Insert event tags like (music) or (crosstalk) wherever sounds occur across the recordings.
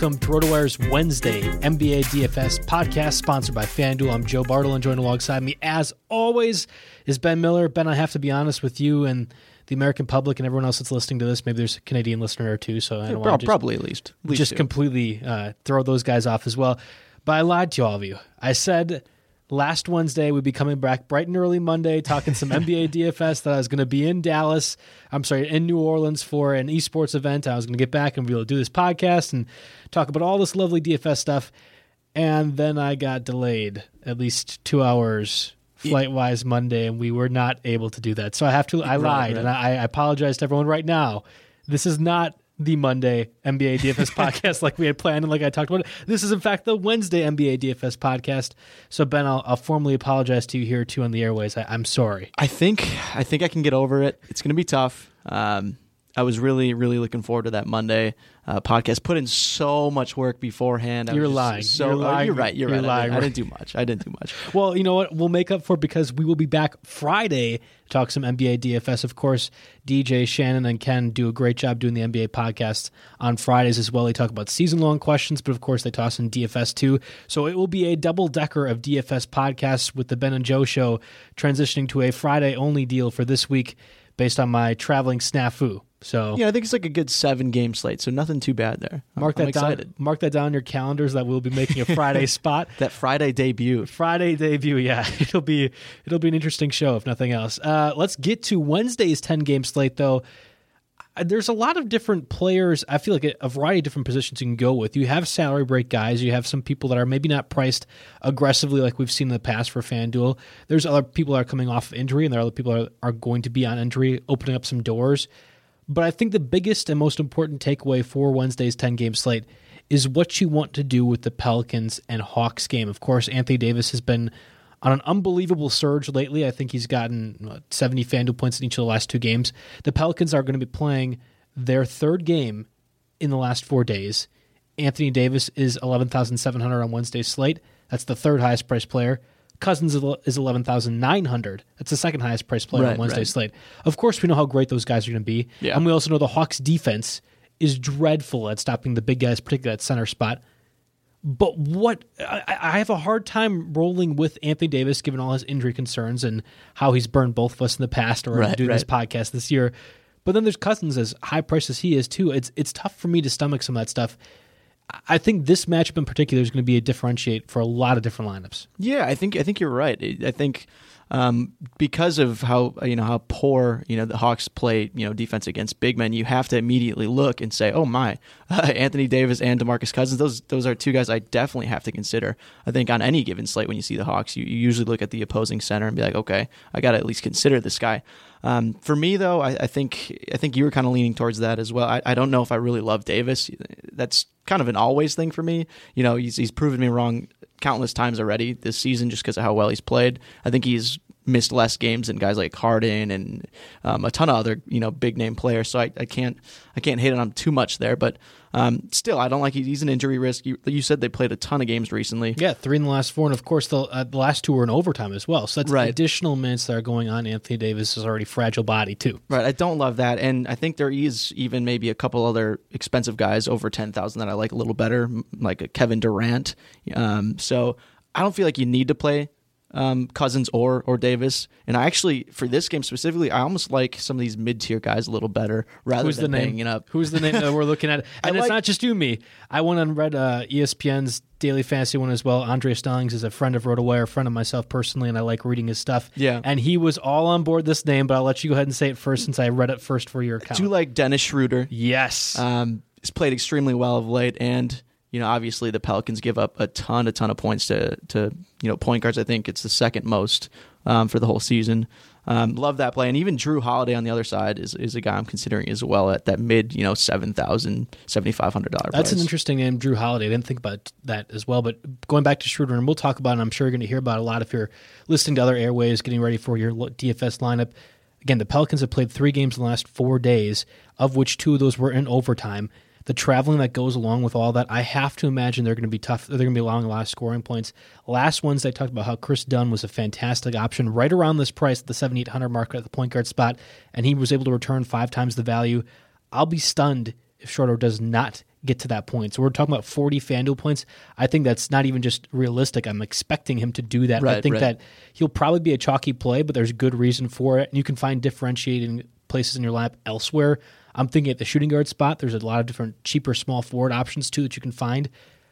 Welcome to RotoWire's Wednesday NBA DFS podcast, sponsored by FanDuel. I'm Joe Bartel, and joined alongside me, as always, is Ben Miller. Ben, I have to be honest with you and the American public and everyone else that's listening to this. Maybe there's a Canadian listener or two, so I don't Prob- want to just, probably at least. At least just two. completely uh, throw those guys off as well. But I lied to all of you. I said last Wednesday we'd be coming back bright and early Monday, talking some (laughs) NBA DFS. That I was going to be in Dallas. I'm sorry, in New Orleans for an esports event. I was going to get back and be able to do this podcast and talk about all this lovely DFS stuff. And then I got delayed at least two hours flight wise Monday, and we were not able to do that. So I have to. I lied, right. and I, I apologize to everyone right now. This is not the Monday NBA DFS (laughs) podcast like we had planned and like I talked about. This is in fact the Wednesday NBA DFS podcast. So Ben, I'll, I'll formally apologize to you here too on the airways. I, I'm sorry. I think I think I can get over it. It's going to be tough. Um, I was really really looking forward to that Monday uh, podcast. Put in so much work beforehand. I You're lying. So You're lying. you're right. You're, You're right. lying. I, didn't, I didn't do much. I didn't do much. (laughs) Well, you know what? We'll make up for it because we will be back Friday to talk some NBA DFS. Of course, DJ, Shannon, and Ken do a great job doing the NBA podcast on Fridays as well. They talk about season long questions, but of course, they toss in DFS too. So it will be a double decker of DFS podcasts with the Ben and Joe show transitioning to a Friday only deal for this week based on my traveling snafu. So Yeah, I think it's like a good seven game slate, so nothing too bad there. Mark I'm that excited. down. Mark that down in your calendars that we'll be making a Friday (laughs) spot. That Friday debut. Friday debut. Yeah, (laughs) it'll be it'll be an interesting show if nothing else. Uh, let's get to Wednesday's ten game slate though. Uh, There's a lot of different players. I feel like a, a variety of different positions you can go with. You have salary break guys. You have some people that are maybe not priced aggressively like we've seen in the past for FanDuel. There's other people that are coming off of injury, and there are other people that are, are going to be on injury, opening up some doors. But I think the biggest and most important takeaway for Wednesday's 10 game slate is what you want to do with the Pelicans and Hawks game. Of course, Anthony Davis has been on an unbelievable surge lately. I think he's gotten 70 FanDuel points in each of the last two games. The Pelicans are going to be playing their third game in the last four days. Anthony Davis is 11,700 on Wednesday's slate. That's the third highest priced player. Cousins is 11,900. That's the second highest priced player on Right, Wednesday's right. slate. Of course, we know how great those guys are going to be. Yeah. And we also know the Hawks defense is dreadful at stopping the big guys, particularly at center spot. But what I, I have a hard time rolling with Anthony Davis, given all his injury concerns and how he's burned both of us in the past or Right, doing this podcast this year. But then there's Cousins, as high priced as he is too. It's it's tough for me to stomach some of that stuff. I think this matchup in particular is going to be a differentiate for a lot of different lineups. Yeah, I think I think you're right. I think um, because of how you know how poor you know the Hawks play you know defense against big men, you have to immediately look and say, oh my, (laughs) Anthony Davis and Demarcus Cousins. Those those are two guys I definitely have to consider. I think on any given slate when you see the Hawks, you, you usually look at the opposing center and be like, okay, I got to at least consider this guy. Um, for me, though, I, I, think I think you were kind of leaning towards that as well. I, I, don't know if I really love Davis. That's kind of an always thing for me. You know, he's he's proven me wrong countless times already this season just because of how well he's played. I think he's missed less games than guys like Harden and um, a ton of other you know big name players. So I, I can't I can't hate on him too much there. But um, still, I don't like he's an injury risk. You, you, said they played a ton of games recently. Yeah, three in the last four, and of course the, uh, the last two were in overtime as well. So that's right. additional minutes that are going on. Anthony Davis is already fragile body too. Right, I don't love that, and I think there is even maybe a couple other expensive guys over ten thousand that I like a little better, like a Kevin Durant. Um, so I don't feel like you need to play um, Cousins or or Davis. And I actually, for this game specifically, I almost like some of these mid tier guys a little better rather Who's than the name? it up. Who's the name that we're looking at? (laughs) And it's not just you, me. I went and read uh, ESPN's daily fantasy one as well. Andre Snellings is a friend of RotoWire, a friend of myself personally, and I like reading his stuff. Yeah. And he was all on board this name, but I'll let you go ahead and say it first since I read it first for your account. Do you like Dennis Schroeder? Yes. Um, he's played extremely well of late, and you know, obviously the Pelicans give up a ton, a ton of points to to you know point guards. I think it's the second most um, for the whole season. Um, love that play, and even Jrue Holiday on the other side is, is a guy I'm considering as well at that mid, you know, seven thousand, seventy five hundred dollar. That's an interesting name, Jrue Holiday. I didn't think about that as well. But going back to Schroeder, and we'll talk about it. I'm sure you're going to hear about a lot if you're listening to other airways, getting ready for your DFS lineup. Again, the Pelicans have played three games in the last four days, of which two of those were in overtime the traveling that goes along with all that, I have to imagine they're going to be tough. They're going to be allowing a lot of scoring points. Last Wednesday, I talked about how Kris Dunn was a fantastic option right around this price at the 7,800 mark at the point guard spot, and he was able to return five times the value. I'll be stunned if Schroeder does not get to that point. So we're talking about 40 FanDuel points. I think that's not even just realistic. I'm expecting him to do that. Right, I think right. that he'll probably be a chalky play, but there's good reason for it. And you can find differentiating places in your lap elsewhere. I'm thinking at the shooting guard spot, there's a lot of different cheaper small forward options too that you can find.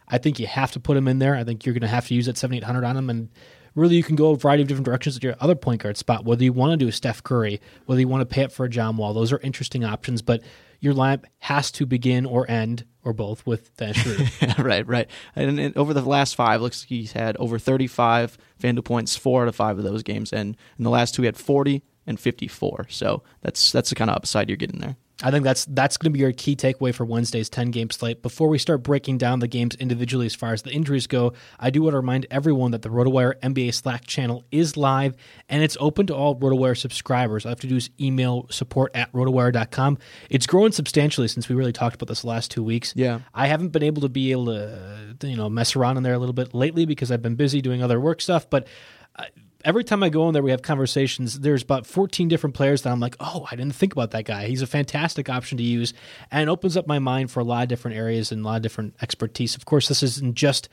I think you have to put him in there. I think you're going to have to use that 7800 on him, and really you can go a variety of different directions at your other point guard spot. Whether you want to do a Steph Curry, whether you want to pay up for a John Wall, those are interesting options. But your lineup has to begin or end or both with Schroeder. (laughs) right, right. And, and, over the last five, looks like he's had over 35 FanDuel points, four out of five of those games, and in the last two, he had 40 and 54. So that's that's the kind of upside you're getting there. I think that's that's going to be your key takeaway for Wednesday's 10 game slate. Before we start breaking down the games individually as far as the injuries go, I do want to remind everyone that the RotoWire NBA Slack channel is live and it's open to all RotoWire subscribers. All I have to do is email support at rotowire.com. It's grown substantially since we really talked about this last two weeks. Yeah. I haven't been able to be able to, you know, mess around in there a little bit lately because I've been busy doing other work stuff, but uh, every time I go in there, we have conversations. There's about 14 different players that I'm like, oh, I didn't think about that guy. He's a fantastic option to use, and opens up my mind for a lot of different areas and a lot of different expertise. Of course, this isn't just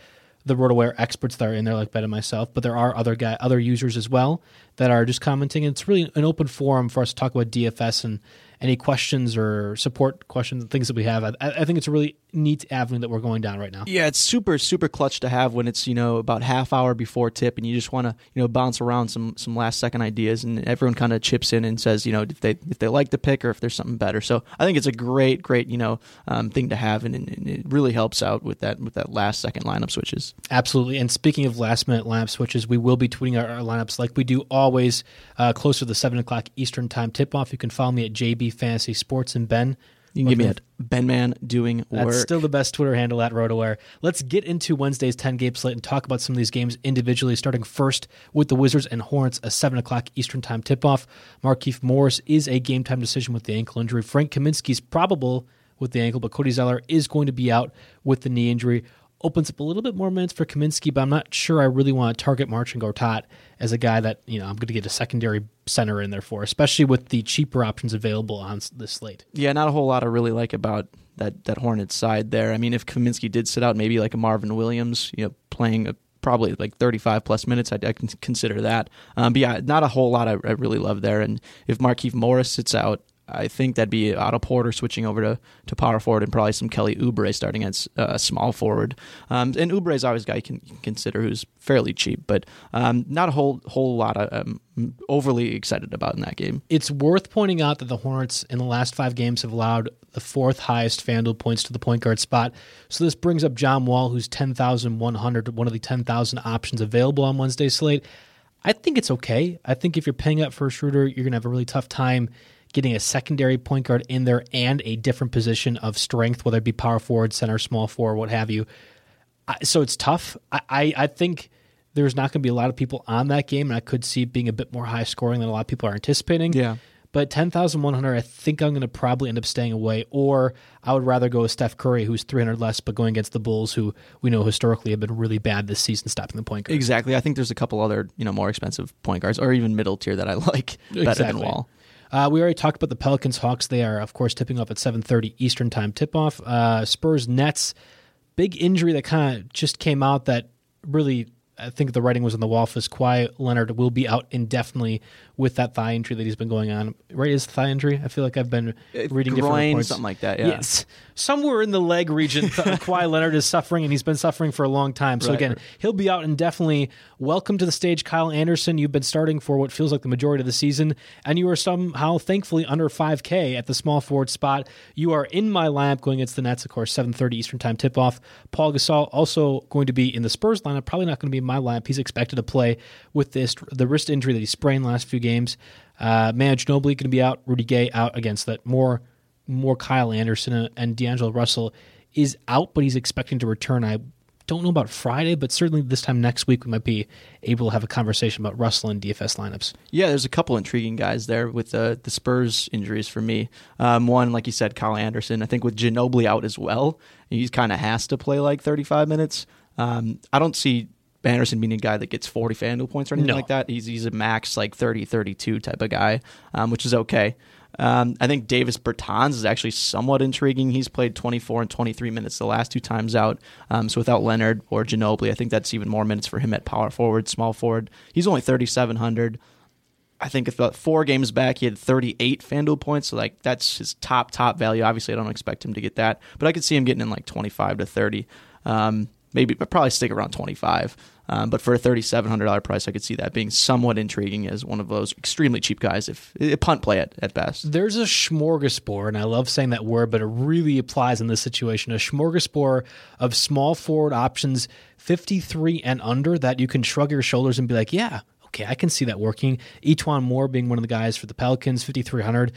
the RotoWire experts that are in there, like Ben and myself, but there are other guy, other users as well that are just commenting. And it's really an open forum for us to talk about DFS and any questions or support questions and things that we have. I, I, think it's a really neat avenue that we're going down right now. Yeah, it's super super clutch to have when it's you know about half hour before tip and you just want to you know bounce around some some last second ideas and everyone kind of chips in and says you know if they if they like the pick or if there's something better. So I think it's a great great you know um, thing to have and, and, it really helps out with that with that last second lineup switches. Absolutely. And speaking of last minute lineup switches, we will be tweeting our, our lineups like we do always uh, closer to the seven o'clock Eastern time tip off. You can follow me at JB Fantasy Sports and Ben. You can give me at Ben Man doing That's still the best Twitter handle at RotoWire. Let's get into Wednesday's 10 game slate and talk about some of these games individually, starting first with the Wizards and Hornets, a 7 o'clock Eastern Time tip off. Markieff Morris is a game time decision with the ankle injury. Frank Kaminsky's probable with the ankle, but Cody Zeller is going to be out with the knee injury opens up a little bit more minutes for Kaminsky, but I'm not sure I really want to target Marcin Gortat as a guy that you know I'm going to get a secondary center in there for, especially with the cheaper options available on this slate. Yeah, not a whole lot I really like about that that Hornets side there. I mean, if Kaminsky did sit out, maybe like a Marvin Williams, you know, playing a, probably like 35 plus minutes, I, I can consider that. Um, but yeah, not a whole lot I, I really love there. And if Markieff Morris sits out, I think that'd be Otto Porter switching over to, to power forward and probably some Kelly Oubre starting as uh, small forward. Um, and Oubre is always a guy you can, consider who's fairly cheap, but um, not a whole whole lot of um, overly excited about in that game. It's worth pointing out that the Hornets in the last five games have allowed the fourth highest FanDuel points to the point guard spot. So this brings up John Wall, who's 10,100, one of the 10,000 options available on Wednesday's slate. I think it's okay. I think if you're paying up for a shooter, you're going to have a really tough time getting a secondary point guard in there and a different position of strength, whether it be power forward, center, small forward, what have you. So it's tough. I, I, I think there's not going to be a lot of people on that game, and I could see it being a bit more high scoring than a lot of people are anticipating. Yeah. But 10,100, I think I'm going to probably end up staying away. Or I would rather go with Steph Curry, who's 300 less, but going against the Bulls, who we know historically have been really bad this season stopping the point guard. Exactly. I think there's a couple other, you know, more expensive point guards or even middle tier that I like (laughs) better Exactly. than Wall. Uh, we already talked about the Pelicans Hawks. They are, of course, tipping off at 7:30 Eastern Time tip off. Uh, Spurs Nets. Big injury that kind of just came out that really I think the writing was on the wall for Kawhi Leonard will be out indefinitely with that thigh injury that he's been going on. Right, is thigh injury? I feel like I've been uh, reading different Groin, reports. something like that. Yeah. Yes, somewhere in the leg region, (laughs) uh, Kawhi Leonard is suffering, and he's been suffering for a long time. So Right. again, he'll be out indefinitely. Welcome to the stage, Kyle Anderson. You've been starting for what feels like the majority of the season, and you are somehow, thankfully, under 5K at the small forward spot. You are in my lineup going against the Nets, of course, 7:30 Eastern Time tip off. Pau Gasol also going to be in the Spurs lineup. Probably not going to be in my lineup. He's expected to play with this the wrist injury that he sprained last few games. Uh, Manu Ginobili going to be out. Rudy Gay out against that. More more Kyle Anderson and D'Angelo Russell is out, but he's expecting to return. I don't know about Friday, but certainly this time next week we might be able to have a conversation about Russell and DFS lineups. Yeah, there's a couple intriguing guys there with the the Spurs injuries for me. Um, one, like you said, Kyle Anderson. I think with Ginobili out as well, he kind of has to play like 35 minutes. Um, I don't see Anderson being a guy that gets 40 FanDuel points or anything No. like that. He's he's a max like 30, 32 type of guy, um, which is okay. Um, I think Davis Bertans is actually somewhat intriguing. He's played 24 and 23 minutes the last two times out. Um, so without Leonard or Ginobili, I think that's even more minutes for him at power forward, small forward. He's only 3,700. I think if about four games back, he had 38 FanDuel points. So like that's his top top value. Obviously, I don't expect him to get that, but I could see him getting in like 25 to 30. Um, maybe, but probably stick around 25. Um, but for a $3,700 price, I could see that being somewhat intriguing as one of those extremely cheap guys, if punt play at, at best. There's a smorgasbord, and I love saying that word, but it really applies in this situation. A smorgasbord of small forward options, 53 and under, that you can shrug your shoulders and be like, yeah, okay, I can see that working. E'Twaun Moore being one of the guys for the Pelicans, 5,300.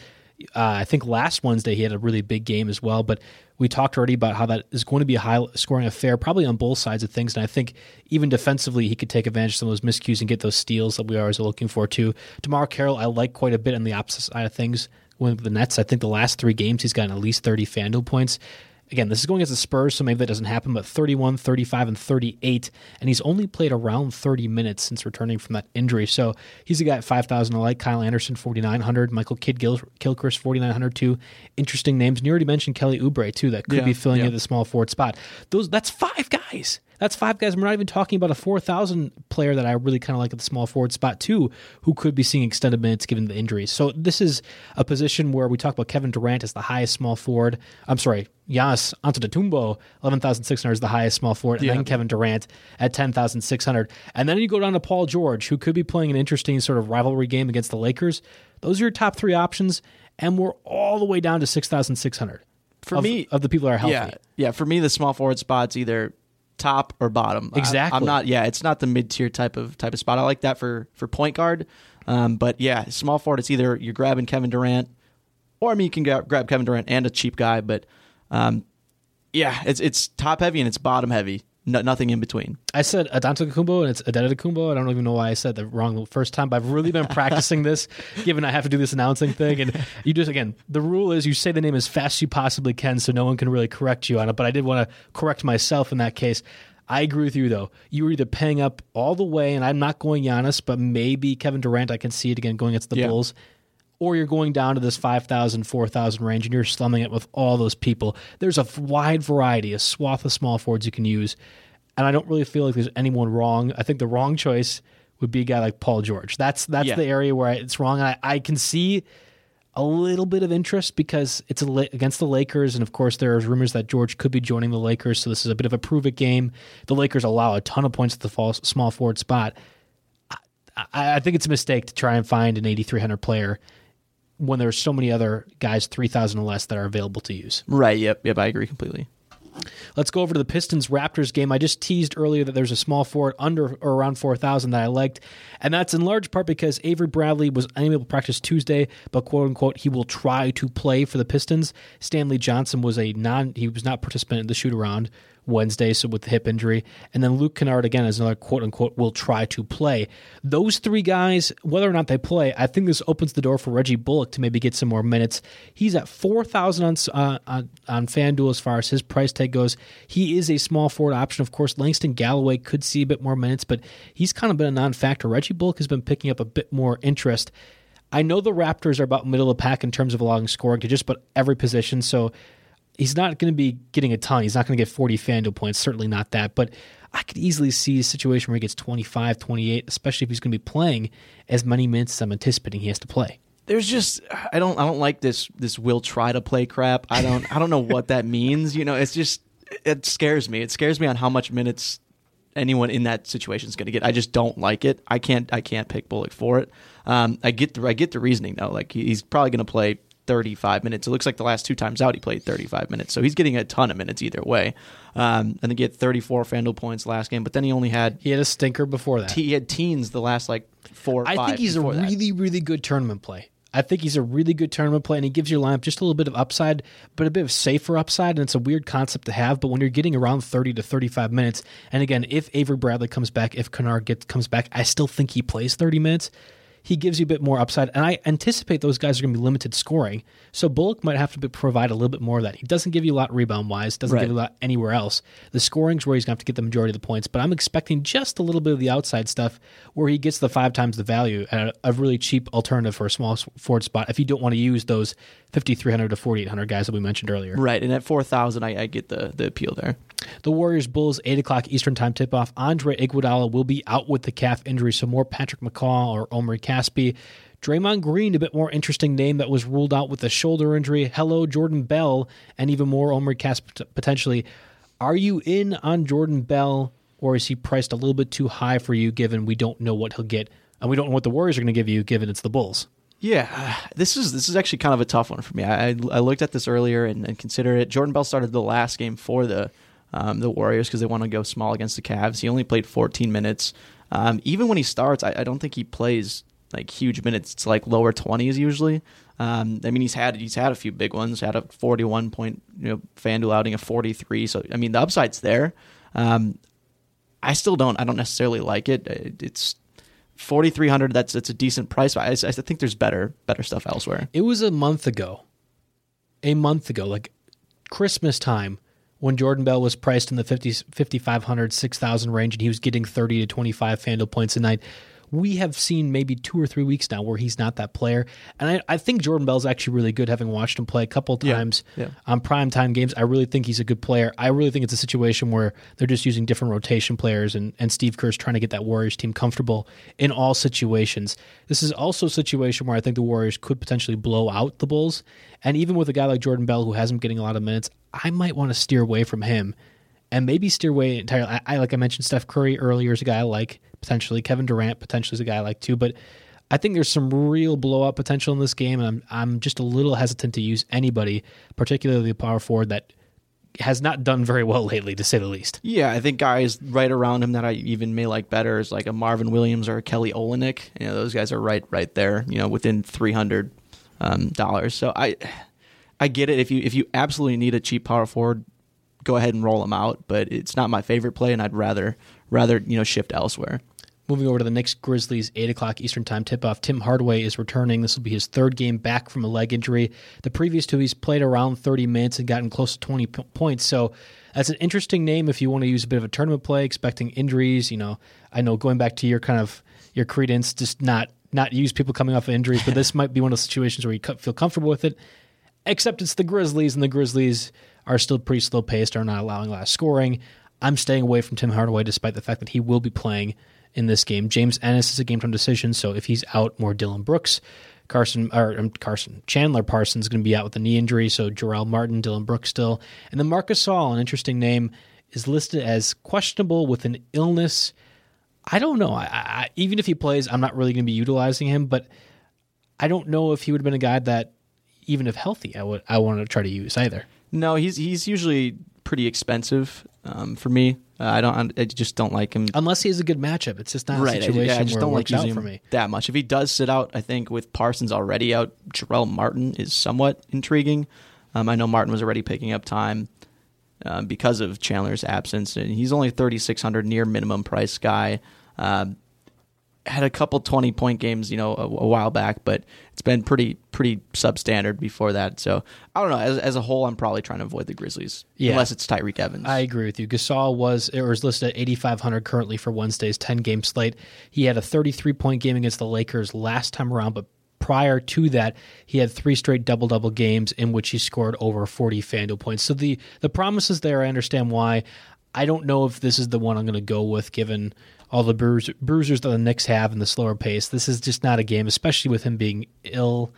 Uh, I think last Wednesday he had a really big game as well, but we talked already about how that is going to be a high scoring affair, probably on both sides of things. And I think even defensively, he could take advantage of some of those miscues and get those steals that we are always looking for too. DeMarre Carroll, I like quite a bit on the opposite side of things with the Nets. I think the last three games he's gotten at least 30 FanDuel points. Again, this is going against the Spurs, so maybe that doesn't happen, but 31, 35, and 38. And he's only played around 30 minutes since returning from that injury. So he's a guy at 5,000 I like. Kyle Anderson, 4,900. Michael Kidd Gil- Kilchrist, 4,900 too. Interesting names. And you already mentioned Kelly Oubre too, that could Yeah, be filling yeah. in the small forward spot. Those That's five guys. That's five guys. We're not even talking about a 4,000 player that I really kind of like at the small forward spot, too, who could be seeing extended minutes given the injuries. So, this is a position where we talk about Kevin Durant as the highest small forward. I'm sorry, Giannis Antetokounmpo, 11,600 is the highest small forward, and Yeah. then Kevin Durant at 10,600. And then you go down to Paul George, who could be playing an interesting sort of rivalry game against the Lakers. Those are your top three options, and we're all the way down to 6,600. For of, me- of the people that are healthy. Yeah, yeah. For me, the small forward spot's either top or bottom. I- Exactly. I'm not. Yeah, it's not the mid tier type of type of spot. I like that for for point guard. Um, but yeah, small forward. It's either you're grabbing Kevin Durant, or I mean, you can grab, grab Kevin Durant and a cheap guy. But um, yeah, it's it's top heavy and it's bottom heavy. No, nothing in between. I said Adantetokounmpo and it's Adetokounmpo. I don't even know why I said that wrong the first time, but I've really been (laughs) practicing this, given I have to do this announcing thing. And you just again, the rule is you say the name as fast as you possibly can, so no one can really correct you on it. But I did want to correct myself in that case. I agree with you though. You were either paying up all the way, and I'm not going Giannis, but maybe Kevin Durant. I can see it again going against the Yeah. Bulls. Or you're going down to this 5,000, 4,000 range and you're slumming it with all those people. There's a wide variety, a swath of small forwards you can use. And I don't really feel like there's anyone wrong. I think the wrong choice would be a guy like Paul George. That's that's Yeah. the area where I, it's wrong. I, I can see a little bit of interest because it's against the Lakers, and of course there are rumors that George could be joining the Lakers. So this is a bit of a prove it game. The Lakers allow a ton of points at the small forward spot. I, I think it's a mistake to try and find an 8,300 player when there's so many other guys 3,000 or less that are available to use. Right. Yep. Yep. I agree completely. Let's go over to the Pistons Raptors game. I just teased earlier that there's a small forward under or around 4,000 that I liked, and that's in large part because Avery Bradley was unable to practice Tuesday, but quote unquote he will try to play for the Pistons. Stanley Johnson was a non he was not participant in the shoot around Wednesday, so with the hip injury. And then Luke Kennard, again, as another quote unquote, will try to play. Those three guys, whether or not they play, I think this opens the door for Reggie Bullock to maybe get some more minutes. He's at 4000 on, uh, on, on FanDuel as far as his price tag goes. He is a small forward option. Of course, Langston Galloway could see a bit more minutes, but he's kind of been a non factor. Reggie Bullock has been picking up a bit more interest. I know the Raptors are about middle of the pack in terms of allowing scoring to just about every position, so he's not going to be getting a ton. He's not going to get 40 FanDuel points, certainly not that. But I could easily see a situation where he gets 25, 28, especially if he's going to be playing as many minutes as I'm anticipating he has to play. There's just I don't I don't like this this will try to play crap. I don't I don't know what that (laughs) means. You know, it's just it scares me. It scares me on how much minutes anyone in that situation is going to get. I just don't like it. I can't I can't pick Bullock for it. Um, I get the I get the reasoning though. Like he's probably going to play 35 minutes. It looks like the last two times out he played 35 minutes. So he's getting a ton of minutes either way. Um, and then get 34 FanDuel points last game, but then he only had he had a stinker before that. he had teens the last like four. I think he's a really that. really good tournament play. I think he's a really good tournament play, and he gives your lineup just a little bit of upside, but a bit of safer upside. And it's a weird concept to have. But when you're getting around 30 to 35 minutes, and again, if Avery Bradley comes back, if Kennard gets comes back, I still think he plays 30 minutes he gives you a bit more upside. And I anticipate those guys are going to be limited scoring. So Bullock might have to provide a little bit more of that. He doesn't give you a lot rebound wise, doesn't right. give you a lot anywhere else. The scoring's where he's going to have to get the majority of the points. But I'm expecting just a little bit of the outside stuff where he gets the five times the value at a, a really cheap alternative for a small forward spot if you don't want to use those 5,300 to 4,800 guys that we mentioned earlier. Right. And at 4,000, I, I get the, the appeal there. The Warriors Bulls, 8 o'clock Eastern Time tip off. Andre Iguodala will be out with the calf injury, so more Patrick McCaw or Omri Casspi. Draymond Green, a bit more interesting name that was ruled out with a shoulder injury. Hello, Jordan Bell, and even more Omri Casspi potentially. Are you in on Jordan Bell, or is he priced a little bit too high for you given we don't know what he'll get? And we don't know what the Warriors are going to give you given it's the Bulls. Yeah, this is this is actually kind of a tough one for me. I, I looked at this earlier and, and considered it. Jordan Bell started the last game for the um, the Warriors because they want to go small against the Cavs. He only played 14 minutes. Um, even when he starts, I, I, don't think he plays like huge minutes. It's like lower 20s usually. Um, I mean, he's had he's had a few big ones. Had a 41 point you know FanDuel outing of 43. So I mean, the upside's there. Um, I still don't. I don't necessarily like it. It's 4300 that's that's a decent price I, I, think there's better better stuff elsewhere it was a month ago a month ago like christmas time when Jordan Bell was priced in the 50, 5,500, 6,000 range and he was getting 30 to 25 FanDuel points a night. We have seen maybe two or three weeks now where he's not that player. And I, I think Jordan Bell's actually really good, having watched him play a couple times yeah, yeah. on primetime games. I really think he's a good player. I really think it's a situation where they're just using different rotation players, and, and Steve Kerr's trying to get that Warriors team comfortable in all situations. This is also a situation where I think the Warriors could potentially blow out the Bulls. And even with a guy like Jordan Bell who hasn't getting a lot of minutes, I might want to steer away from him and maybe steer away entirely. I, I, like I mentioned Steph Curry earlier is a guy I like potentially. Kevin Durant potentially is a guy I like too, but I think there's some real blowout potential in this game, and I'm I'm just a little hesitant to use anybody, particularly the power forward that has not done very well lately, to say the least. Yeah, I think guys right around him that I even may like better is like a Marvin Williams or a Kelly Olynyk. You know, those guys are right right there. You know, within three hundred um, dollars. So I I get it. If you if you absolutely need a cheap power forward, go ahead and roll them out. But it's not my favorite play, and I'd rather rather you know shift elsewhere. Moving over to the Knicks Grizzlies, 8 o'clock Eastern Time tip off. Tim Hardaway is returning. This will be his third game back from a leg injury. The previous two, he's played around 30 minutes and gotten close to 20 p- points. So that's an interesting name if you want to use a bit of a tournament play, expecting injuries. You know, I know going back to your kind of your credence, just not not use people coming off of injuries, but this (laughs) might be one of those situations where you feel comfortable with it except it's the Grizzlies, and the Grizzlies are still pretty slow paced, are not allowing a lot of scoring. I'm staying away from Tim Hardaway despite the fact that he will be playing in this game. James Ennis is a game time decision, so if he's out, more Dillon Brooks. Carson or um, Carson Chandler Parsons is going to be out with a knee injury, so Jarell Martin, Dillon Brooks still, and then Marc Gasol, an interesting name, is listed as questionable with an illness. I don't know. I, I, even if he plays, I'm not really going to be utilizing him, but I don't know if he would have been a guy that, even if healthy, I would I want to try to use either. No, he's he's usually pretty expensive um, for me. Uh, I don't. I just don't like him unless he has a good matchup. It's just not right. a situation I, yeah, I just don't like out for me. that much. If he does sit out, I think with Parsons already out, Jarell Martin is somewhat intriguing. Um, I know Martin was already picking up time um, because of Chandler's absence, and he's only thirty six hundred near minimum price guy. Um, had a couple 20 point games, you know, a, a, while back, but it's been pretty pretty substandard before that. So I don't know. As, as a whole, I'm probably trying to avoid the Grizzlies, Yeah. unless it's Tyreke Evans. I agree with you. Gasol was or is listed at 8,500 currently for Wednesday's 10 game slate. He had a 33 point game against the Lakers last time around, but prior to that, he had three straight double double games in which he scored over 40 FanDuel points. So the the promise is there. I understand why. I don't know if this is the one I'm going to go with, given all the bruise, bruisers that the Knicks have and the slower pace. This is just not a game, especially with him being ill.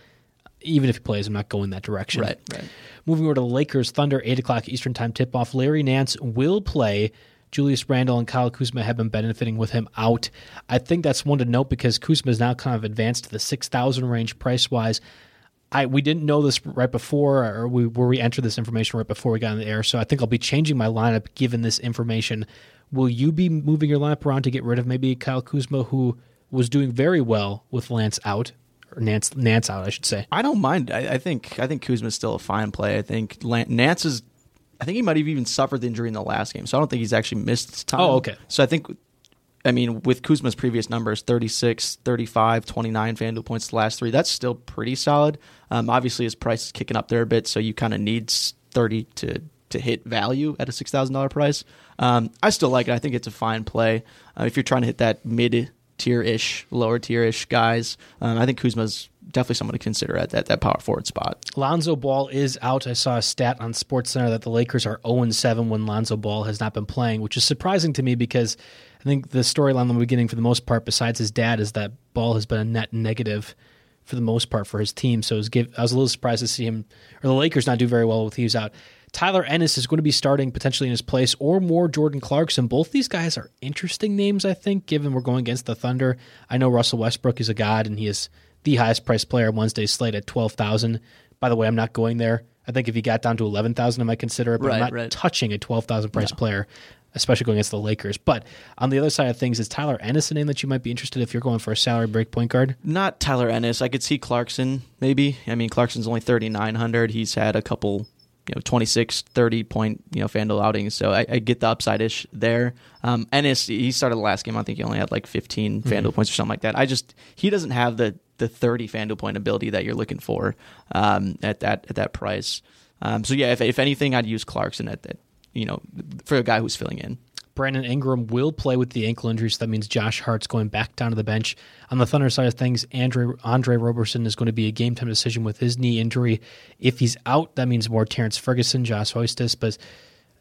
Even if he plays, I'm not going that direction. Right, right. Moving over to the Lakers, Thunder, 8 o'clock Eastern Time tip off. Larry Nance will play. Julius Randle and Kyle Kuzma have been benefiting with him out. I think that's one to note because Kuzma is now kind of advanced to the 6,000 range price wise. I we didn't know this right before, or we where we entered this information right before we got on the air. So I think I'll be changing my lineup given this information. Will you be moving your lineup around to get rid of maybe Kyle Kuzma, who was doing very well with Lance out or Nance Nance out, I should say? I don't mind. I, I think I think Kuzma's still a fine play. I think Lan- Nance is. I think he might have even suffered the injury in the last game, so I don't think he's actually missed time. Oh, okay. So I think, I mean, with Kuzma's previous numbers 36, 35, 29 FanDuel points the last three, that's still pretty solid. Um, obviously, his price is kicking up there a bit, so you kind of need 30 to, to hit value at a $6,000 price. Um, I still like it. I think it's a fine play. Uh, if you're trying to hit that mid tier ish, lower tier ish guys, um, I think Kuzma's definitely someone to consider at that, that power forward spot. Lonzo Ball is out. I saw a stat on SportsCenter that the Lakers are 0 7 when Lonzo Ball has not been playing, which is surprising to me because I think the storyline in the beginning, for the most part, besides his dad, is that Ball has been a net negative for the most part for his team. So was, give, I was a little surprised to see him, or the Lakers not do very well with Hughes out. Tyler Ennis is going to be starting potentially in his place, or more Jordan Clarkson. Both these guys are interesting names, I think, given we're going against the Thunder. I know Russell Westbrook is a god, and he is the highest priced player on Wednesday's slate at twelve thousand. By the way, I'm not going there. I think if he got down to eleven thousand, I might consider it, but I'm not right. touching a twelve thousand price player, especially going against the Lakers. But on the other side of things, is Tyler Ennis a name that you might be interested if you're going for a salary break point guard? Not Tyler Ennis. I could see Clarkson maybe. I mean, Clarkson's only 3,900. He's had a couple, you know, 26, 30 point, you know, FanDuel outings. So I, I get the upside ish there. Um, Ennis, he started the last game. I think he only had like 15 FanDuel points or something like that. I just, he doesn't have the, the 30 FanDuel point ability that you're looking for um, at that at that price. Um, so yeah, if, if anything, I'd use Clarkson at that, you know, for a guy who's filling in. Brandon Ingram will play with the ankle injury, so that means Josh Hart's going back down to the bench. On the Thunder side of things, Andre, Andre Roberson is going to be a game time decision with his knee injury. If he's out, that means more Terrance Ferguson, Josh Huestis, but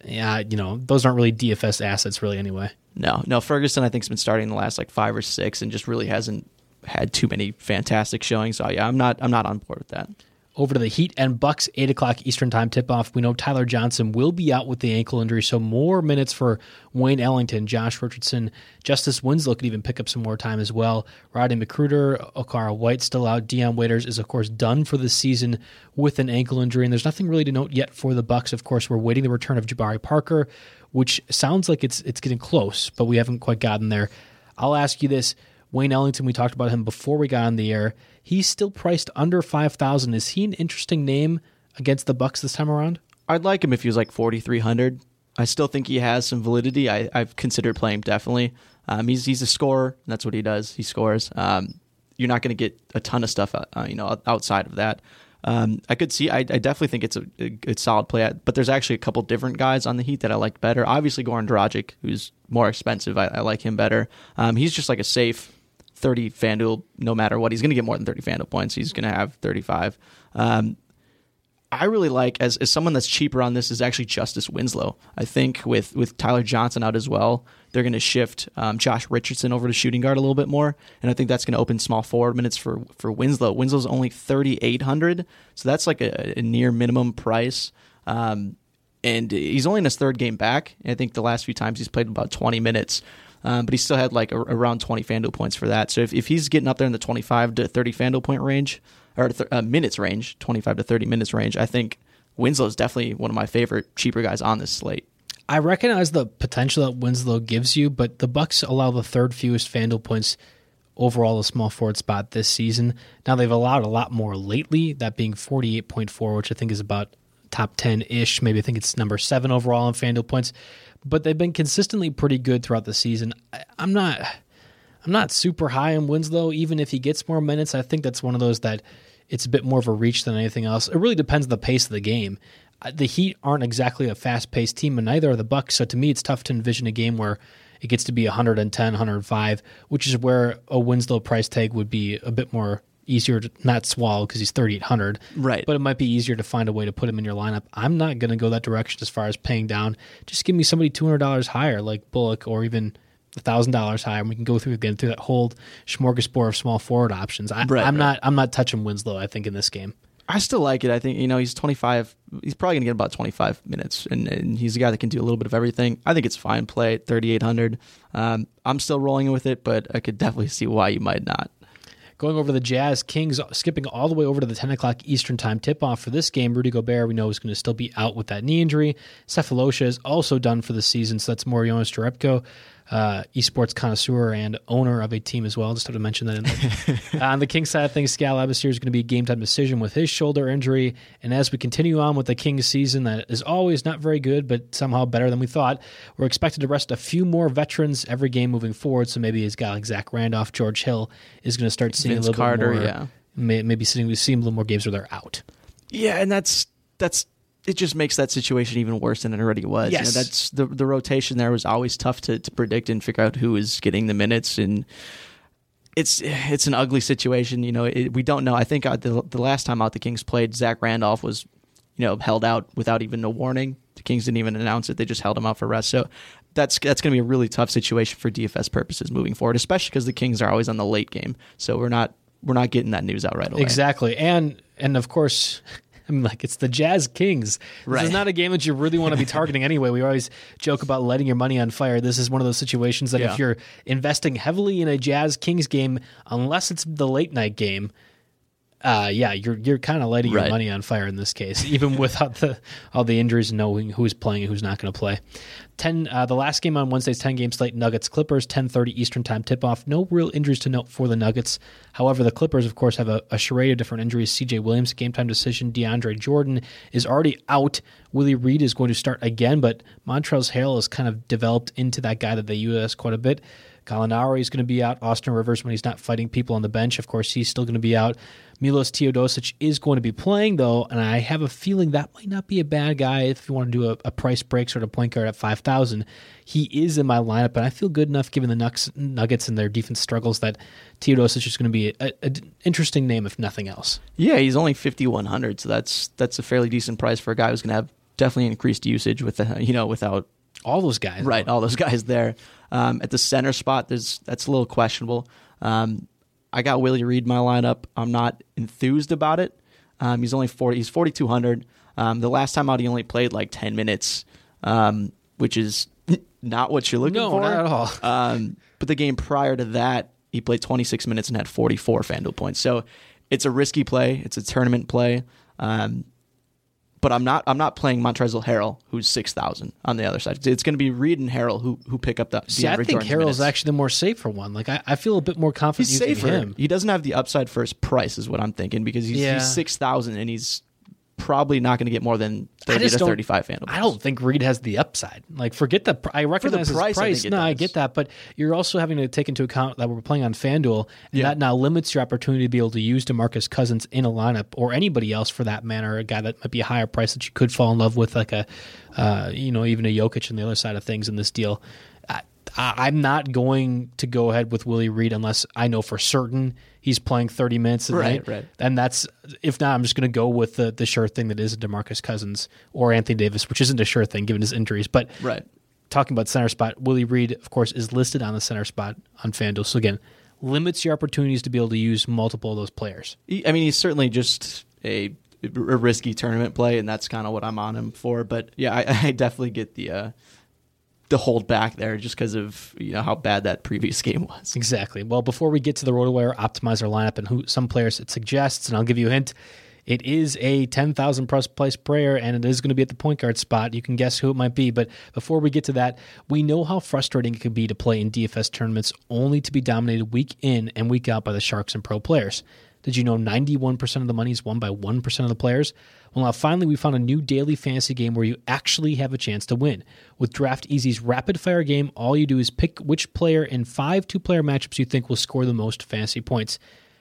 yeah, you know, those aren't really DFS assets really anyway. No, no. Ferguson, I think, has been starting the last like five or six, and just really hasn't had too many fantastic showings. So yeah, I'm not, I'm not on board with that. Over to the Heat and Bucks, 8 o'clock Eastern Time tip off. We know Tyler Johnson will be out with the ankle injury, so more minutes for Wayne Ellington, Josh Richardson. Justice Winslow could even pick up some more time as well. Rodney McGruder, Okaro White still out. Dion Waiters is, of course, done for the season with an ankle injury, and there's nothing really to note yet for the Bucks. Of course, we're waiting the return of Jabari Parker, which sounds like it's it's getting close, but we haven't quite gotten there. I'll ask you this. Wayne Ellington, we talked about him before we got on the air. He's still priced under five thousand. Is he an interesting name against the Bucks this time around? I'd like him if he was like 4,300. I still think he has some validity. I, I've considered playing him definitely. Um, he's he's a scorer. That's what he does. He scores. Um, you're not going to get a ton of stuff, uh, you know, outside of that. Um, I could see. I, I definitely think it's a, good solid play. But there's actually a couple different guys on the Heat that I like better. Obviously, Goran Dragic, who's more expensive. I, I like him better. Um, he's just like a safe 30 FanDuel, no matter what. He's going to get more than 30 FanDuel points. He's going to have 35. Um, I really like as, as someone that's cheaper on this is actually Justice Winslow. I think with with Tyler Johnson out as well, they're going to shift um, Josh Richardson over to shooting guard a little bit more, and I think that's going to open small forward minutes for for Winslow. Winslow's only thirty eight hundred, so that's like a, a near minimum price. Um, and he's only in his third game back. I think the last few times he's played about twenty minutes. Um, but he still had like a, around 20 FanDuel points for that. So if, if he's getting up there in the 25 to 30 FanDuel point range, or th- uh, minutes range, 25 to 30 minutes range, I think Winslow is definitely one of my favorite cheaper guys on this slate. I recognize the potential that Winslow gives you, but the Bucks allow the third fewest FanDuel points overall a small forward spot this season. Now they've allowed a lot more lately, that being 48.4, which I think is about top 10 ish. Maybe I think it's number seven overall in FanDuel points but they've been consistently pretty good throughout the season. I, I'm not. I'm not super high on Winslow, even if he gets more minutes. I think that's one of those that it's a bit more of a reach than anything else. It really depends on the pace of the game. Uh, the Heat aren't exactly a fast-paced team, and neither are the Bucks. So to me, it's tough to envision a game where it gets to be 110, 105, which is where a Winslow price tag would be a bit more easier to not swallow because he's 3,800. Right. But it might be easier to find a way to put him in your lineup. I'm not going to go that direction as far as paying down. Just give me somebody $200 higher, like Bullock, or even $1,000 higher, and we can go through again through that whole smorgasbord of small forward options. I, am right. not I'm not touching Winslow. I think in this game. I still like it. I think you know he's 25. He's probably going to get about 25 minutes, and, and, he's a guy that can do a little bit of everything. I think it's fine play 3,800. Um, I'm still rolling with it, but I could definitely see why you might not. Going over the Jazz Kings, skipping all the way over to the 10 o'clock Eastern time tip off for this game. Rudy Gobert, we know, is going to still be out with that knee injury. Sefolosha is also done for the season, so that's more Jonas Jerebko uh, esports connoisseur and owner of a team as well. Just have to mention that. In there. (laughs) on the Kings side of things, Skal Labissiere is going to be a game time decision with his shoulder injury. And as we continue on with the Kings season, that is always not very good, but somehow better than we thought. We're expected to rest a few more veterans every game moving forward. So maybe his guy like Zach Randolph, George Hill is going to start seeing Vince a little Carter, bit more. Yeah. maybe seeing we see a little more games where they're out. Yeah, and that's that's it just makes that situation even worse than it already was. Yes. You know, that's the the rotation there was always tough to, to predict and figure out who is getting the minutes and it's it's an ugly situation. You know, it, we don't know. I think uh, the, the last time out the Kings played, Zach Randolph was, you know, held out without even a warning. The Kings didn't even announce it; they just held him out for rest. So that's that's going to be a really tough situation for DFS purposes moving forward, especially because the Kings are always on the late game. So we're not we're not getting that news out right away. Exactly, and and of course I (laughs) mean, like it's the Jazz Kings. This right. is not a game that you really want to be (laughs) targeting anyway. We always joke about letting your money on fire. This is one of those situations that yeah. if you're investing heavily in a Jazz Kings game, unless it's the late night game, uh, yeah, you're you're kind of lighting right. your money on fire in this case, (laughs) even without the all the injuries, knowing who's playing and who's not going to play. Ten, uh, the last game on Wednesday's ten game slate: Nuggets Clippers, ten thirty Eastern time tip off. No real injuries to note for the Nuggets. However, the Clippers, of course, have a, a charade of different injuries. C.J. Williams, game time decision. DeAndre Jordan is already out. Willie Reed is going to start again, but Montrezl Harrell has kind of developed into that guy that they use quite a bit. Gallinari is going to be out. Austin Rivers, when he's not fighting people on the bench, of course, he's still going to be out. Milos Teodosic is going to be playing, though, and I have a feeling that might not be a bad guy if you want to do a, a price break sort of point guard at 5,000. He is in my lineup, and I feel good enough given the Nuggets and their defense struggles that Teodosic is going to be an interesting name, if nothing else. Yeah, he's only 5,100, so that's that's a fairly decent price for a guy who's going to have definitely increased usage with the, you know, without all those guys. Right, all those (laughs) guys there. Um, at the center spot, there's that's a little questionable. Um, I got Willie Reed in my lineup. I'm not enthused about it. Um, he's only 40. He's 4,200. Um, the last time out, he only played like 10 minutes, um, which is (laughs) not what you're looking no, for. not at all. (laughs) Um, but the game prior to that, he played 26 minutes and had 44 FanDuel points. So it's a risky play. It's a tournament play. Um, but I'm not. I'm not playing Montrezl Harrell, who's six thousand on the other side. It's going to be Reed and Harrell who who pick up the. See, I think Harrell's actually the more safer one. Like I, I feel a bit more confident he's safer. him. He doesn't have the upside first price, is what I'm thinking, because he's, Yeah. he's six thousand and he's probably not going to get more than thirty to thirty-five FanDuel. I don't think Reed has the upside. Like, forget the. I recognize price, I his price. think it no, I get that, but you're also having to take into account that we're playing on FanDuel, and Yeah. that now limits your opportunity to be able to use Demarcus Cousins in a lineup or anybody else for that matter. A guy that might be a higher price that you could fall in love with, like a, uh, you know, even a Jokic on the other side of things in this deal. I, I- I'm not going to go ahead with Willie Reed unless I know for certain he's playing 30 minutes a Right, night. right. And that's if not, I'm just going to go with the the sure thing that is Demarcus Cousins or Anthony Davis, which isn't a sure thing given his injuries. But Right. talking about center spot, Willie Reed, of course, is listed on the center spot on FanDuel. So again, limits your opportunities to be able to use multiple of those players. I mean, he's certainly just a, a risky tournament play, and that's kind of what I'm on him for. But yeah, I, (laughs) I definitely get the uh, the hold back there just because of you know how bad that previous (laughs) game was. Exactly. Well, before we get to the RotoWire optimizer lineup and who some players it suggests, and I'll give you a hint, it is a 10,000 plus place player and it is going to be at the point guard spot. You can guess who it might be. But before we get to that, we know how frustrating it can be to play in DFS tournaments only to be dominated week in and week out by the Sharks and pro players. Did you know 91% of the money is won by 1% of the players? Well, now finally, we found a new daily fantasy game where you actually have a chance to win. With Draft Easy's rapid fire game, all you do is pick which player in five two player matchups you think will score the most fantasy points.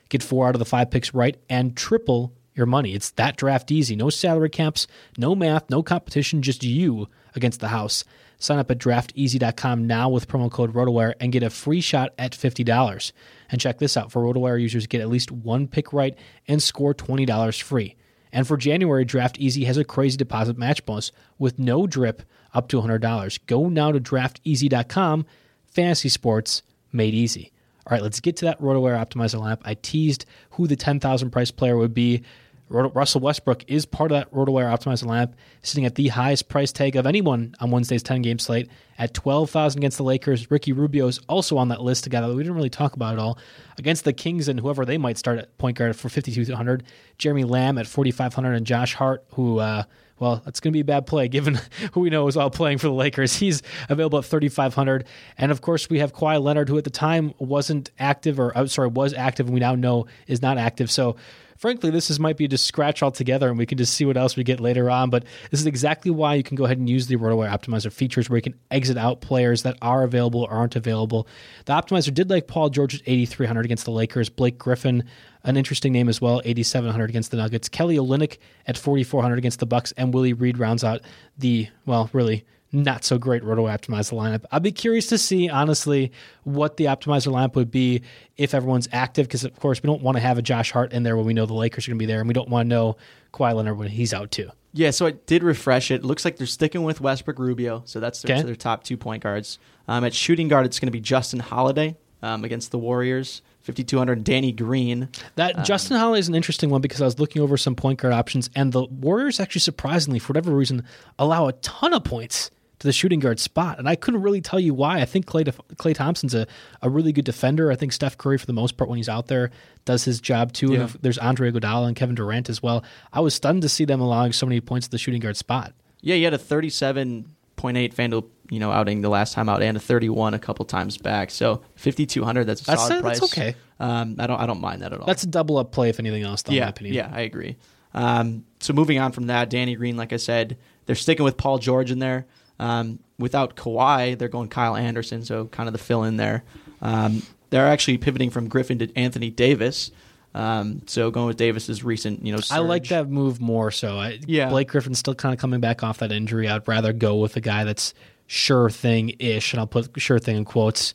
Get four out of the five picks right and triple your money. It's that draft easy. No salary caps, no math, no competition, just you against the house. Sign up at drafteasy.com now with promo code RotoWire and get a free shot at $50. And check this out for RotoWire users, get at least one pick right and score $20 free. And for January, Draft Easy has a crazy deposit match bonus with no drip up to $100. Go now to drafteasy.com. Fantasy sports made easy. All right, let's get to that RotoWire optimizer lineup. I teased who the 10,000 price player would be. Russell Westbrook is part of that RotoWire optimized lineup, sitting at the highest price tag of anyone on Wednesday's 10 game slate at 12,000 against the Lakers. Ricky Rubio is also on that list together. We didn't really talk about it all. Against the Kings and whoever they might start at point guard for 5,200. Jeremy Lamb at 4,500 and Josh Hart, who, uh, well, that's going to be a bad play (laughs) given who we know is all playing for the Lakers. He's available at 3,500. And of course, we have Kawhi Leonard, who at the time wasn't active, or I'm sorry, was active, and we now know is not active. So, frankly, this is might be just scratch altogether, and we can just see what else we get later on. But this is exactly why you can go ahead and use the RotoWire Optimizer features, where you can exit out players that are available or aren't available. The Optimizer did like Paul George at 8,300 against the Lakers, Blake Griffin an interesting name as well, 8700 against the Nuggets. Kelly Olynyk at 4400 against the Bucks, and Willie Reed rounds out the well, really not so great Roto Optimizer lineup. I'd be curious to see, honestly, what the Optimizer lineup would be if everyone's active, because of course we don't want to have a Josh Hart in there when we know the Lakers are going to be there, and we don't want to know Kawhi Leonard when he's out too. Yeah, so I did refresh it. Looks like they're sticking with Westbrook Rubio, so that's their, Okay. their top two point guards. Um, at shooting guard, it's going to be Justin Holiday um, against the Warriors, 5,200. Danny Green. That Justin Holiday is an interesting one because I was looking over some point guard options, and the Warriors actually surprisingly, for whatever reason, allow a ton of points to the shooting guard spot, and I couldn't really tell you why. I think Klay Klay Thompson's a, a really good defender. I think Steph Curry, for the most part, when he's out there, does his job too. Yeah. And there's Andre Iguodala and Kevin Durant as well. I was stunned to see them allowing so many points to the shooting guard spot. Yeah, he had a 37.8 FanDuel you know, outing the last time out and a 31 a couple times back. So 5,200, that's a That's- solid that's price. okay. Um, I don't, I don't mind that at all. That's a double up play, if anything else, though, yeah, yeah, I agree. Um, so moving on from that, Danny Green, like I said, they're sticking with Paul George in there. Um, without Kawhi, they're going Kyle Anderson, so kind of the fill in there. Um, they're actually pivoting from Griffin to Anthony Davis. Um, so going with Davis's recent, you know, I like that move more so. I, Yeah. Blake Griffin's still kind of coming back off that injury. I'd rather go with a guy that's sure thing ish, and I'll put sure thing in quotes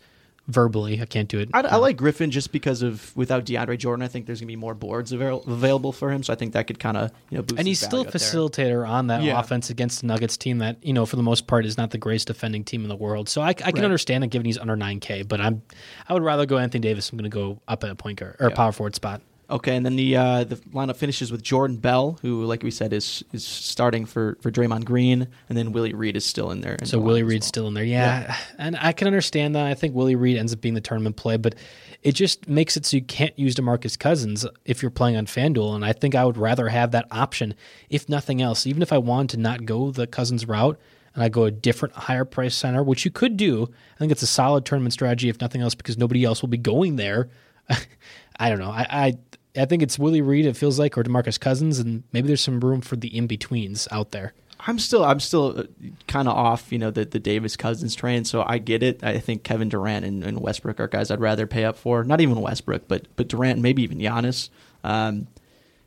verbally. I can't do it. I, I like Griffin just because of without DeAndre Jordan, I think there's gonna be more boards avail- available for him. So I think that could kind of you know boost. and his he's still a value up there. facilitator on that Yeah. offense against the Nuggets team that, you know, for the most part is not the greatest defending team in the world. So I, I can Right. understand it given he's under 9K, but I'm I would rather go Anthony Davis. I'm going to go up at a point guard or Yeah. power forward spot. Okay, and then the uh, the lineup finishes with Jordan Bell, who, like we said, is is starting for for Draymond Green, and then Willie Reed is still in there. in So the Willie Reed's well. still in there. Yeah. And I can understand that. I think Willie Reed ends up being the tournament play, but it just makes it so you can't use DeMarcus Cousins if you're playing on FanDuel. And I think I would rather have that option, if nothing else. Even if I wanted to not go the Cousins route and I go a different higher price center, which you could do, I think it's a solid tournament strategy, if nothing else, because nobody else will be going there. (laughs) I don't know. I, I I think it's Willie Reed, it feels like, or DeMarcus Cousins, and maybe there's some room for the in betweens out there. I'm still I'm still kind of off, you know, the the Davis Cousins train. So I get it. I think Kevin Durant and, and Westbrook are guys I'd rather pay up for. Not even Westbrook, but but Durant, maybe even Giannis. Um,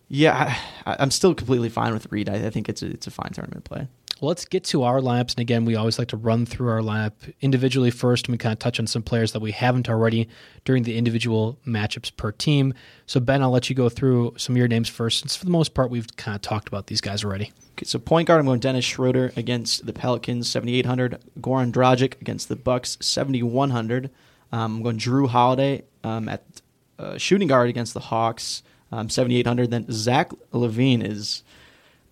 yeah, I, I'm still completely fine with Reed. I, I think it's a it's a fine tournament play. Well, let's get to our lineups. And again, we always like to run through our lineup individually first, and we kind of touch on some players that we haven't already during the individual matchups per team. So, Ben, I'll let you go through some of your names first, since for the most part, we've kind of talked about these guys already. Okay, so point guard, I'm going Dennis Schroeder against the Pelicans, 7,800. Goran Dragic against the Bucks, 7,100. Um, I'm going Jrue Holiday um, at uh, shooting guard against the Hawks, um, 7,800. Then Zach LaVine is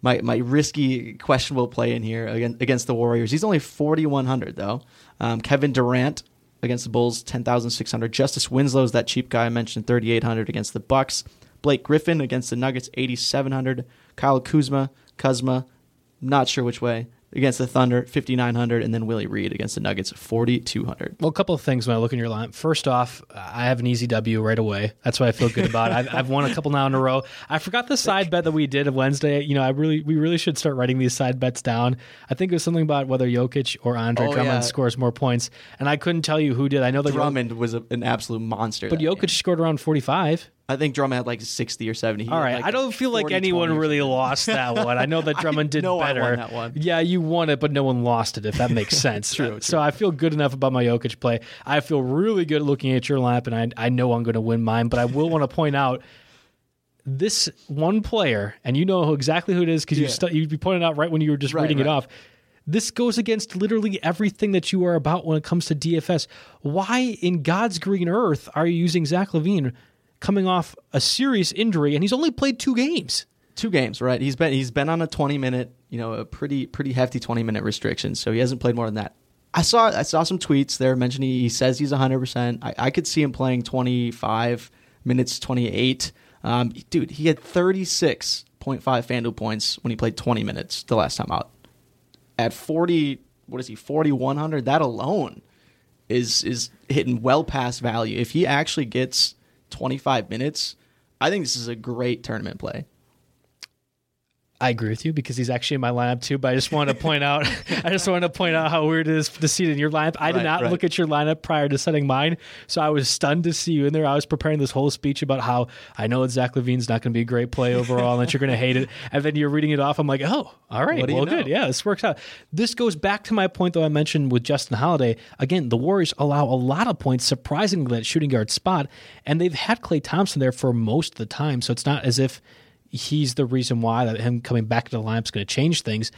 my my risky, questionable play in here against, the Warriors. He's only 4,100 though. Um, Kevin Durant against the Bulls, 10,600. Justise Winslow's that cheap guy I mentioned, 3,800 against the Bucks. Blake Griffin against the Nuggets, 8,700. Kyle Kuzma, Kuzma, not sure which way, against the Thunder, 5,900, and then Willie Reed against the Nuggets, 4,200. Well, a couple of things when I look in your lineup. First off, I have an easy W right away. That's why I feel good about. I've, I've won a couple now in a row. I forgot the side bet that we did of Wednesday. You know, I really, we really should start writing these side bets down. I think it was something about whether Jokic or Andre Oh, Drummond yeah. scores more points, and I couldn't tell you who did. I know that Drummond was a, an absolute monster. but Jokic game. scored around forty-five. I think Drummond had like 60 or 70. He All like, I don't feel like anyone really lost that (laughs) one. I know that Drummond did (laughs) know I better. won that one. Yeah, you won it, but no one lost it. If that makes (laughs) sense. True, uh, So I feel good enough about my Jokic play. I feel really good looking at your lineup, and I I know I'm going to win mine. But I will want to point out this one player, and you know exactly who it is because you Yeah. st- you pointed out right when you were just Right, reading it off. This goes against literally everything that you are about when it comes to DFS. Why in God's green earth are you using Zach LaVine coming off a serious injury and he's only played two games? two games, right? He's been he's been on a 20 minute, you know, a pretty pretty hefty 20 minute restriction, so he hasn't played more than that. I saw I saw some tweets there mentioning he says he's 100%. I, I could see him playing 25 minutes, 28. Um, dude, he had 36.5 FanDuel points when he played 20 minutes the last time out. At 40, what is he? 4100. That alone is is hitting well past value. If he actually gets 25 minutes, I think this is a great tournament play. I agree with you because he's actually in my lineup too. But I just wanted to point out, (laughs) I just wanted to point out how weird it is to see it in your lineup. I did Right, not right. look at your lineup prior to setting mine, so I was stunned to see you in there. I was preparing this whole speech about how I know that Zach LaVine's not going to be a great play overall, and that you're going to hate it. And then you're reading it off. I'm like, oh, all right, What do you well, know? good, yeah, this works out. This goes back to my point though I mentioned with Justin Holiday. Again, the Warriors allow a lot of points, surprisingly, at shooting guard spot, and they've had Klay Thompson there for most of the time, so it's not as if he's the reason why that him coming back to the lineup is going to change things.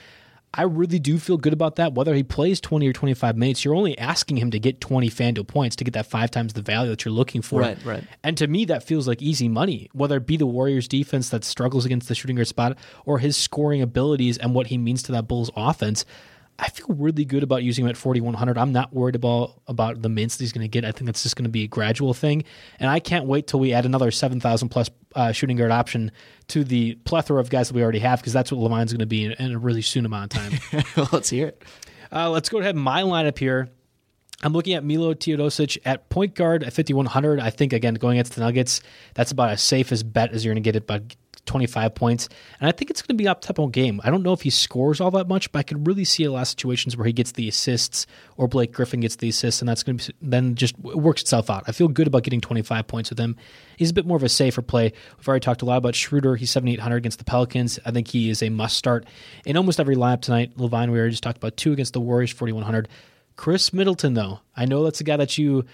I really do feel good about that. Whether he plays 20 or 25 minutes, you're only asking him to get 20 FanDuel points to get that five times the value that you're looking for. Right, right. And to me, that feels like easy money, whether it be the Warriors defense that struggles against the shooting guard spot or his scoring abilities and what he means to that Bulls offense. I feel really good about using him at 4,100. I'm not worried about, about the mints that he's going to get. I think that's just going to be a gradual thing. And I can't wait till we add another 7,000 plus uh, shooting guard option to the plethora of guys that we already have because that's what LaVine's going to be in, in a really soon amount of time. (laughs) Let's hear it. Uh, let's go ahead. My lineup here. I'm looking at Milo Teodosic at point guard at 5100. I think again going against the Nuggets, that's about as safe as bet as you're going to get it by 25 points. And I think it's going to be up tempo game. I don't know if he scores all that much, but I could really see a lot of situations where he gets the assists or Blake Griffin gets the assists, and that's going to be, then just works itself out. I feel good about getting 25 points with him. He's a bit more of a safer play. We've already talked a lot about Schroeder. He's 7,800 against the Pelicans. I think he is a must start in almost every lineup tonight. LaVine, we already just talked about two against the Warriors, 4,100. Khris Middleton, though, I know that's a guy that you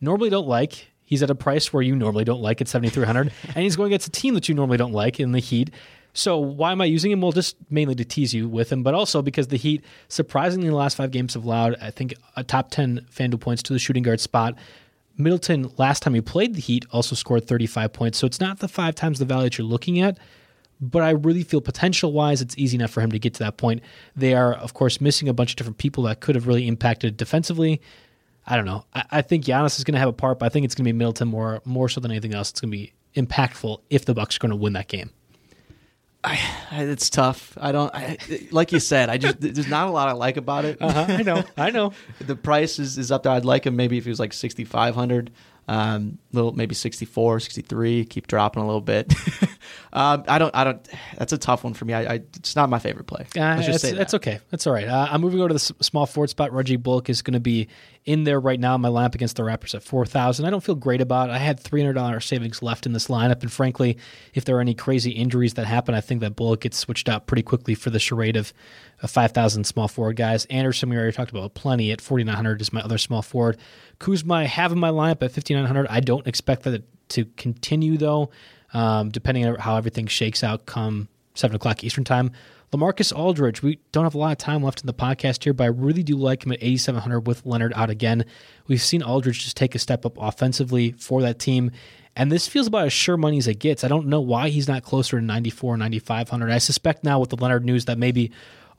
normally don't like. He's at a price where you normally don't like at 7,300, and he's going against a team that you normally don't like in the Heat. So why am I using him? Well, just mainly to tease you with him, but also because the Heat, surprisingly, in the last five games have allowed, I think, a top 10 FanDuel points to the shooting guard spot. Middleton, last time he played the Heat, also scored 35 points. So it's not the five times the value that you're looking at, but I really feel potential wise, it's easy enough for him to get to that point. They are, of course, missing a bunch of different people that could have really impacted defensively. I don't know. I, I think Giannis is going to have a part, but I think it's going to be Middleton more more so than anything else. It's going to be impactful if the Bucks are going to win that game. It's tough. I don't I, like you said. I just (laughs) there's not a lot I like about it. Uh-huh, I know. I know. (laughs) The price is, is up there. I'd like him maybe if he was like 6500 um little maybe 64 63 keep dropping a little bit (laughs) um i don't i don't that's a tough one for me i, I it's not my favorite play Uh, let's just that's, say that. that's okay. That's all right. Uh, I'm moving over to the s- small forward spot. Reggie Bullock is going to be in there right now. in My lineup against the Raptors at 4,000. I don't feel great about it. I had $300 savings left in this lineup. And frankly, if there are any crazy injuries that happen, I think that Bullock gets switched out pretty quickly for the charade of a 5,000 small forward guys. Anderson, we already talked about plenty at 4,900 is my other small forward. Kuzma, I have in my lineup at 5,900. I don't expect that to continue, though, um, depending on how everything shakes out come 7 o'clock Eastern Time. LaMarcus Aldridge, we don't have a lot of time left in the podcast here, but I really do like him at 8,700 with Leonard out again. We've seen Aldridge just take a step up offensively for that team. And this feels about as sure money as it gets. I don't know why he's not closer to 94, 9,500. I suspect now with the Leonard news that maybe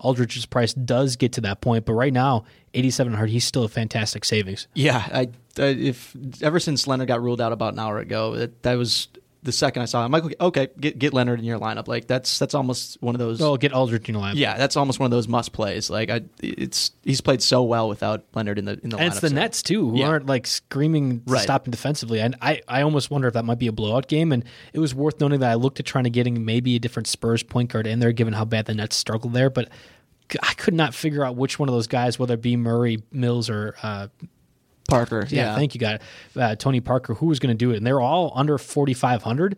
Aldridge's price does get to that point, but right now, 8,700, he's still a fantastic savings. Yeah, I, I, if ever since Leonard got ruled out about an hour ago, that, that was the second I saw him, I'm like, okay, get get Leonard in your lineup. Like that's that's almost one of those. Oh, get Aldridge in your lineup. Yeah, that's almost one of those must plays. Like I, it's he's played so well without Leonard in the in the. And lineup, it's the so. Nets too, who Yeah. aren't like screaming, Right. stopping defensively. And I, I almost wonder if that might be a blowout game. And it was worth noting that I looked at trying to getting maybe a different Spurs point guard in there, given how bad the Nets struggled there. But I could not figure out which one of those guys, whether it be Murray, Mills, or uh, Parker. yeah, thank you, it, uh, Tony Parker, who was going to do it. And they're all under forty five hundred.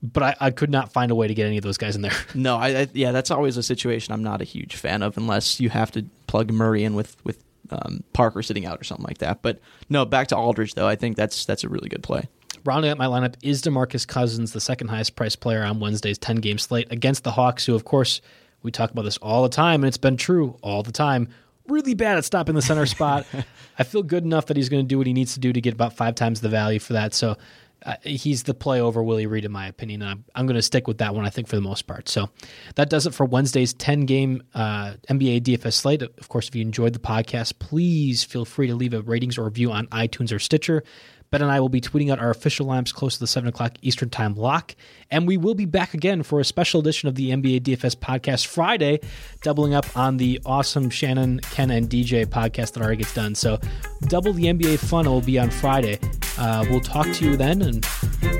But I, I could not find a way to get any of those guys in there. No, I, I yeah, that's always a situation I'm not a huge fan of unless you have to plug Murray in with with um, Parker sitting out or something like that. But no, back to Aldridge though. I think that's that's a really good play. Rounding out my lineup is DeMarcus Cousins, the second highest priced player on Wednesday's 10 game slate against the Hawks, who, of course, we talk about this all the time, and it's been true all the time. Really bad at stopping the center spot. (laughs) I feel good enough that he's going to do what he needs to do to get about five times the value for that. So uh, he's the play over Willie Reed, in my opinion. And I'm, I'm going to stick with that one, I think, for the most part. So that does it for Wednesday's 10 game uh, NBA DFS slate. Of course, if you enjoyed the podcast, please feel free to leave a ratings or review on iTunes or Stitcher. Ben and I will be tweeting out our official lineups close to the 7 o'clock Eastern Time lock. And we will be back again for a special edition of the NBA DFS podcast Friday, doubling up on the awesome Shannon, Ken, and DJ podcast that already gets done. So double the NBA fun will be on Friday. Uh, we'll talk to you then, and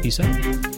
peace out.